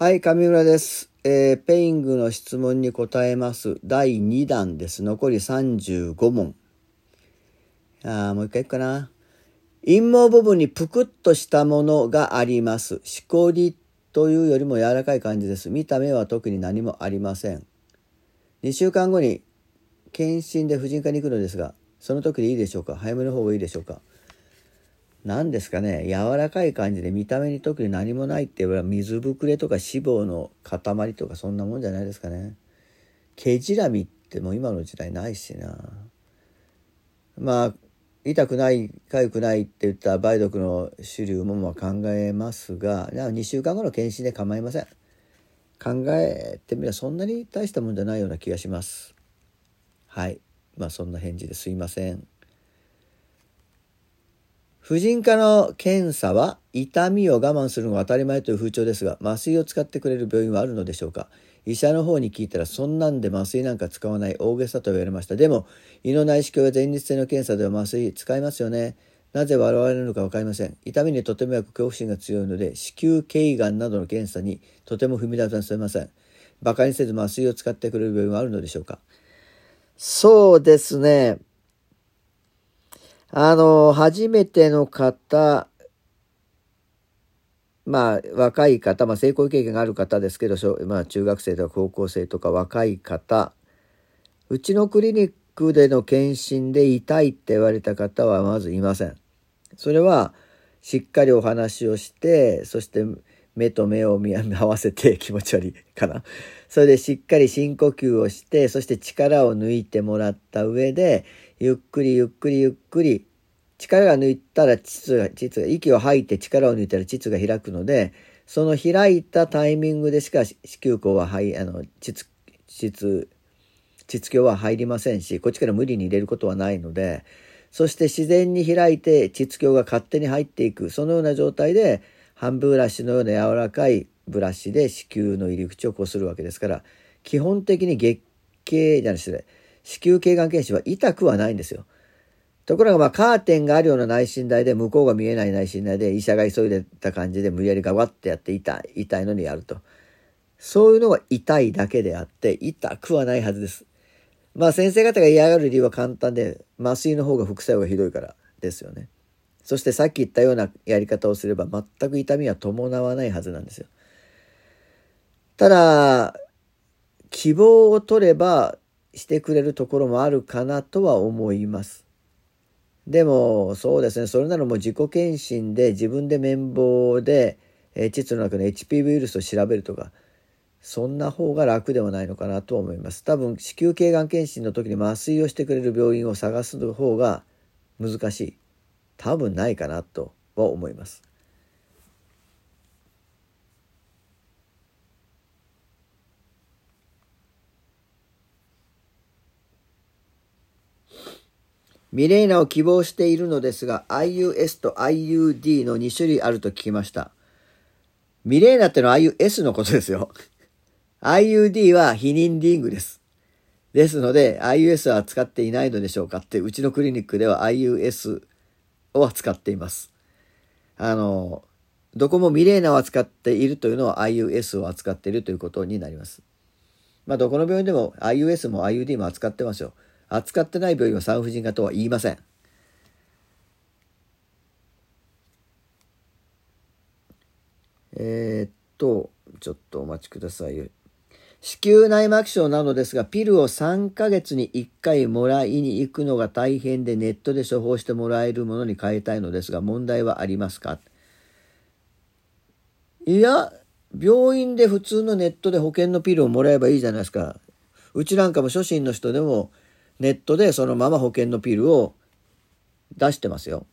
はい、上村です。えーペイングの質問に答えます。第2弾です。残り35問。あーもう一回いくかな。陰毛部分にぷくっとしたものがあります。しこりというよりも柔らかい感じです。見た目は特に何もありません。2週間後に検診で婦人科に行くのですが、その時でいいでしょうか？早めの方がいいでしょうか？何ですかね柔らかい感じで見た目に特に何もないって言えば水ぶくれとか脂肪の塊とかそんなもんじゃないですかね。毛じらみってもう今の時代ないしな。まあ痛くない痒くないって言った梅毒の種類もま考えますが2週間後の検診で構いません。考えてみればそんなに大したもんじゃないような気がします。はい。まあそんな返事ですいません。婦人科の検査は痛みを我慢するのが当たり前という風潮ですが麻酔を使ってくれる病院はあるのでしょうか？医者の方に聞いたらそんなんで麻酔なんか使わない大げさと言われました。でも胃の内視鏡や前立腺の検査では麻酔使いますよね。なぜ笑われるのか分かりません。痛みにとてもよく恐怖心が強いので子宮頸がんなどの検査にとても踏み出せません。馬鹿にせず麻酔を使ってくれる病院はあるのでしょうか？そうですね。あの、初めての方、まあ、若い方、まあ、成功経験がある方ですけど、まあ、中学生とか高校生とか若い方、うちのクリニックでの検診で痛いって言われた方はまずいません。それは、しっかりお話をして、そして目と目を見合わせて気持ち悪いかな。それでしっかり深呼吸をして、そして力を抜いてもらった上で、ゆっくりゆっくりゆっくり。力が抜いたら膣が膣が息を吐いて力を抜いたら膣が開くのでその開いたタイミングでしか子宮口は入あの膣膣膣鏡は入りませんしこっちから無理に入れることはないのでそして自然に開いて膣鏡が勝手に入っていくそのような状態でハンブラシのような柔らかいブラシで子宮の入り口をこするわけですから基本的に月経じゃない失礼。子宮頸がん検診は痛くはないんですよ。ところがまあカーテンがあるような内診台で向こうが見えない内診台で医者が急いでた感じで無理やりガバッてやって痛い痛いのにやると。そういうのが痛いだけであって痛くはないはずです。まあ先生方が嫌がる理由は簡単で麻酔の方が副作用がひどいからですよね。そしてさっき言ったようなやり方をすれば全く痛みは伴わないはずなんですよ。ただ希望を取ればしてくれるところもあるかなとは思います。でもそうですねそれならもう自己検診で自分で綿棒で、えー、膣の中の HPV ウイルスを調べるとかそんな方が楽ではないのかなと思います。多分子宮頸がん検診の時に麻酔をしてくれる病院を探す方が難しい多分ないかなとは思います。ミレーナを希望しているのですが IUS と IUD の2種類あると聞きました。ミレーナってのは IUS のことですよ。IUD は避妊リングです。ですので IUS は使っていないのでしょうかってうちのクリニックでは IUS を扱っています。あのどこもミレーナを扱っているというのは IUS を扱っているということになります。まあどこの病院でも IUS も IUD も扱ってますよ。扱ってない病院は産婦人科とは言いません。えー、っと、ちょっとお待ちください。子宮内膜症なのですが、ピルを3ヶ月に1回もらいに行くのが大変でネットで処方してもらえるものに変えたいのですが、問題はありますか？いや、病院で普通のネットで保険のピルをもらえばいいじゃないですか。うちなんかも初心の人でも、ネットでそのまま保険のピルを出してますよ。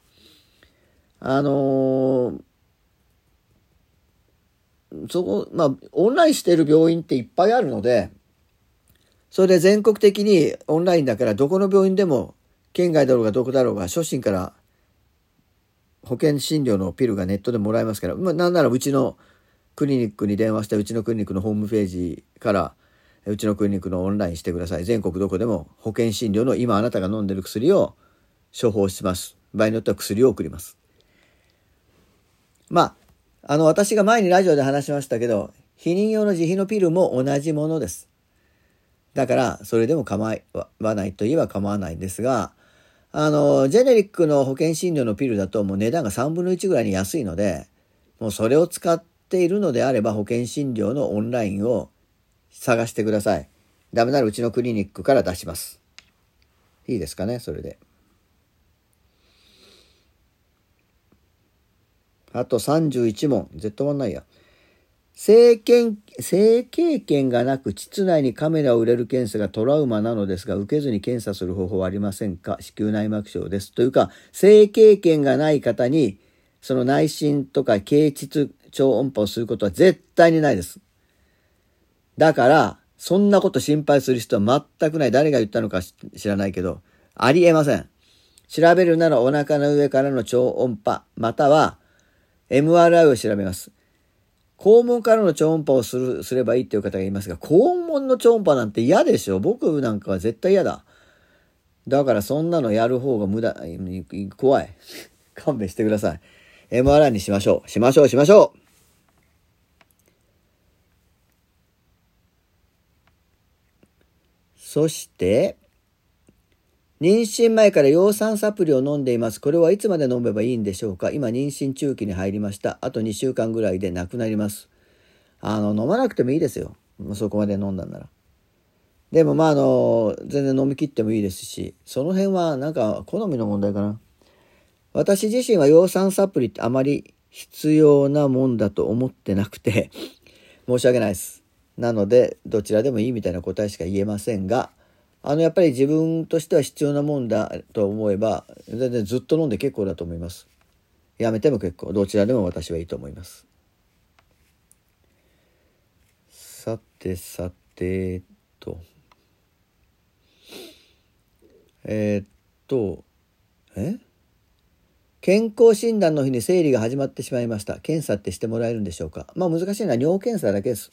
あのー、そこ、まあ、オンラインしてる病院っていっぱいあるので、それで全国的にオンラインだからどこの病院でも、県外だろうがどこだろうが、初診から保険診療のピルがネットでもらえますから、まあ、なんならうちのクリニックに電話して、うちのクリニックのホームページから、うちのクリニックのオンラインしてください。全国どこでも保険診療の今あなたが飲んでる薬を処方します。場合によっては薬を送ります。まあ、あの、私が前にラジオで話しましたけど、避妊用の自費のピルも同じものです。だから、それでも構わないといえば構わないんですが、あの、ジェネリックの保険診療のピルだともう値段が3分の1ぐらいに安いので、もうそれを使っているのであれば保険診療のオンラインを探してください。ダメならうちのクリニックから出します。いいですかね、それで。あと31問。Z1 ないや。性経性経験がなく膣内にカメラを入れる検査がトラウマなのですが受けずに検査する方法はありませんか？子宮内膜症です。というか性経験がない方にその内診とか経膣超音波をすることは絶対にないです。だからそんなこと心配する人は全くない。誰が言ったのか知らないけどありえません。調べるならお腹の上からの超音波または MRI を調べます。肛門からの超音波をする、すればいいっていう方がいますが、肛門の超音波なんて嫌でしょ僕なんかは絶対嫌だ。だからそんなのやる方が無駄、怖い。勘弁してください。MRI にしましょう。しましょう、しましょうそして、妊娠前から葉酸サプリを飲んでいます。これはいつまで飲めばいいんでしょうか？今妊娠中期に入りました。あと2週間ぐらいでなくなります。あの、飲まなくてもいいですよ。そこまで飲んだんなら。でもまああの、全然飲み切ってもいいですし、その辺はなんか好みの問題かな。私自身は葉酸サプリってあまり必要なもんだと思ってなくて申し訳ないです。なので、どちらでもいいみたいな答えしか言えませんが、あのやっぱり自分としては必要なもんだと思えば全然ずっと飲んで結構だと思います。やめても結構どちらでも私はいいと思います。さてさてと。えー、っとえ？健康診断の日に生理が始まってしまいました。検査ってしてもらえるんでしょうか？まあ難しいのは尿検査だけです。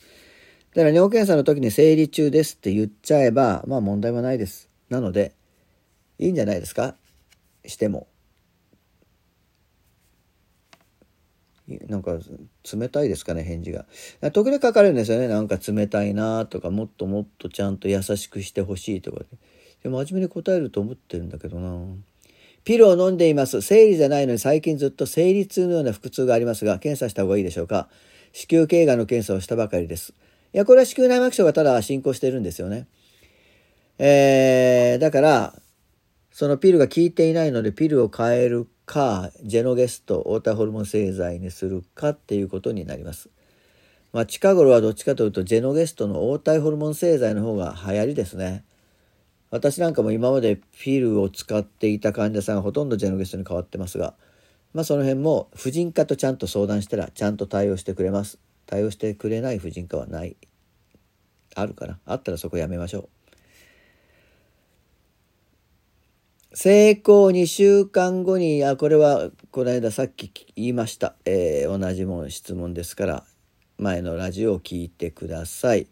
だから尿検査の時に生理中ですって言っちゃえば、まあ問題はないです。なので、いいんじゃないですか？しても。なんか冷たいですかね返事が。時々書かれるんですよね。なんか冷たいなとかもっともっとちゃんと優しくしてほしいとかで。も真面目に答えると思ってるんだけどな。ピルを飲んでいます。生理じゃないのに最近ずっと生理痛のような腹痛がありますが、検査した方がいいでしょうか？子宮頸がんの検査をしたばかりです。いや、これは子宮内膜症がただ進行してるんですよね。えー、だから、そのピルが効いていないのでピルを変えるか、ジェノゲスト、黄体ホルモン製剤にするかっていうことになります。まあ、近頃はどっちかというと、ジェノゲストの黄体ホルモン製剤の方が流行りですね。私なんかも今までピルを使っていた患者さんがほとんどジェノゲストに変わってますが、まあ、その辺も婦人科とちゃんと相談したらちゃんと対応してくれます。対応してくれない婦人科はない。あるかな？あったらそこやめましょう。成功2週間後にあこれはこの間さっき言いました、えー、同じもの質問ですから前のラジオを聞いてください。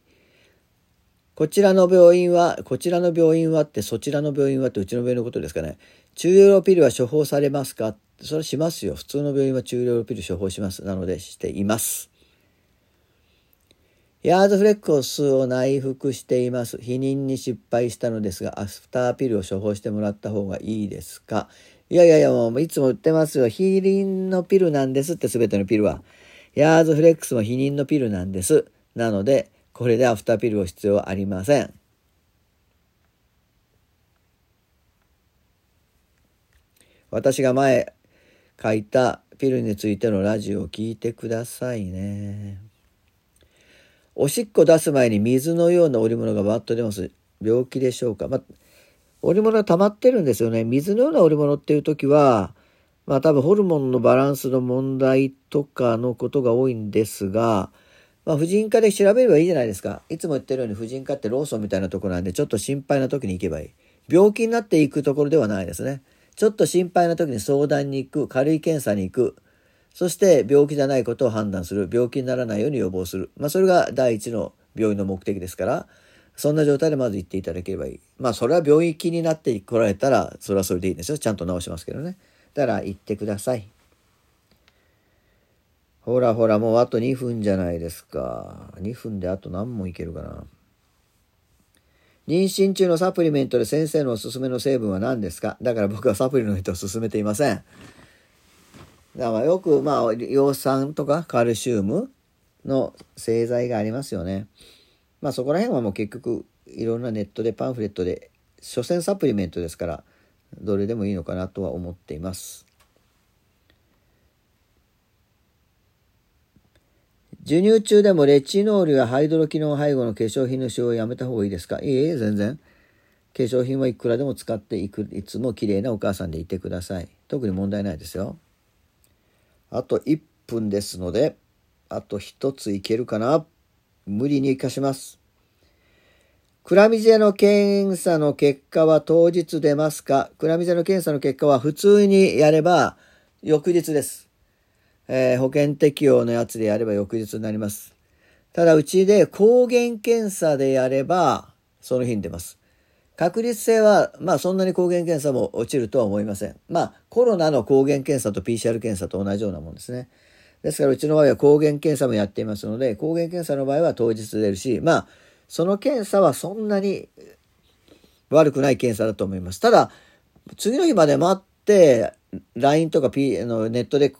こちらの病院はこちらの病院はってそちらの病院はってうちの病院のことですかね。中量ピルは処方されますか？それはしますよ。普通の病院は中量ピル処方します。なのでしています。ヤーズフレックスを内服しています。避妊に失敗したのですが、アフターピルを処方してもらった方がいいですか？いやいやいや、もういつも売ってますよ。避妊のピルなんですって、すべてのピルは。ヤーズフレックスも避妊のピルなんです。なので、これでアフターピルを必要ありません。私が前書いたピルについてのラジオを聞いてくださいね。おしっこ出す前に水のような織物がバッと出ます。病気でしょうか。まあ、織物が溜まってるんですよね。水のような織物っていう時は、まあ多分ホルモンのバランスの問題とかのことが多いんですが、まあ婦人科で調べればいいじゃないですか。いつも言ってるように婦人科ってローソンみたいなとこなんで、ちょっと心配な時に行けばいい。病気になっていくところではないですね。ちょっと心配な時に相談に行く、軽い検査に行く。そして病気じゃないことを判断する。病気にならないように予防する、まあ、それが第一の病院の目的ですから。そんな状態でまず行っていただければいい。まあそれは病院気になって来られたらそれはそれでいいんですよ。ちゃんと治しますけどね。だから行ってください。ほらほら、もうあと2分じゃないですか。2分であと何問いけるかな。妊娠中のサプリメントで先生のおすすめの成分は何ですか？だから僕はサプリの人を勧めていません。だからよく、まあ、葉酸とかカルシウムの製剤がありますよね。まあそこら辺はもう結局いろんなネットでパンフレットで、所詮サプリメントですから、どれでもいいのかなとは思っています。授乳中でもレチノールやハイドロキノン配合の化粧品の使用をやめた方がいいですか？いいえ、全然。化粧品はいくらでも使っていく、いつも綺麗なお母さんでいてください。特に問題ないですよ。あと1分ですので、あと1ついけるかな無理に活かします。クラミジアの検査の結果は当日出ますか？クラミジアの検査の結果は普通にやれば翌日です。えー、保険適用のやつでやれば翌日になります。ただ、うちで抗原検査でやれば、その日に出ます。確率性は、まあそんなに抗原検査も落ちるとは思いません。まあコロナの抗原検査と PCR 検査と同じようなもんですね。ですからうちの場合は抗原検査もやっていますので、抗原検査の場合は当日出るし、まあその検査はそんなに悪くない検査だと思います。ただ、次の日まで待って、LINE とか、P、のネットで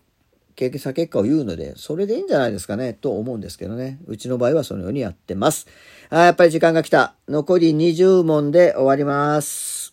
経験者結果を言うので、それでいいんじゃないですかね、と思うんですけどね。うちの場合はそのようにやってます。あやっぱり時間が来た。残り20問で終わります。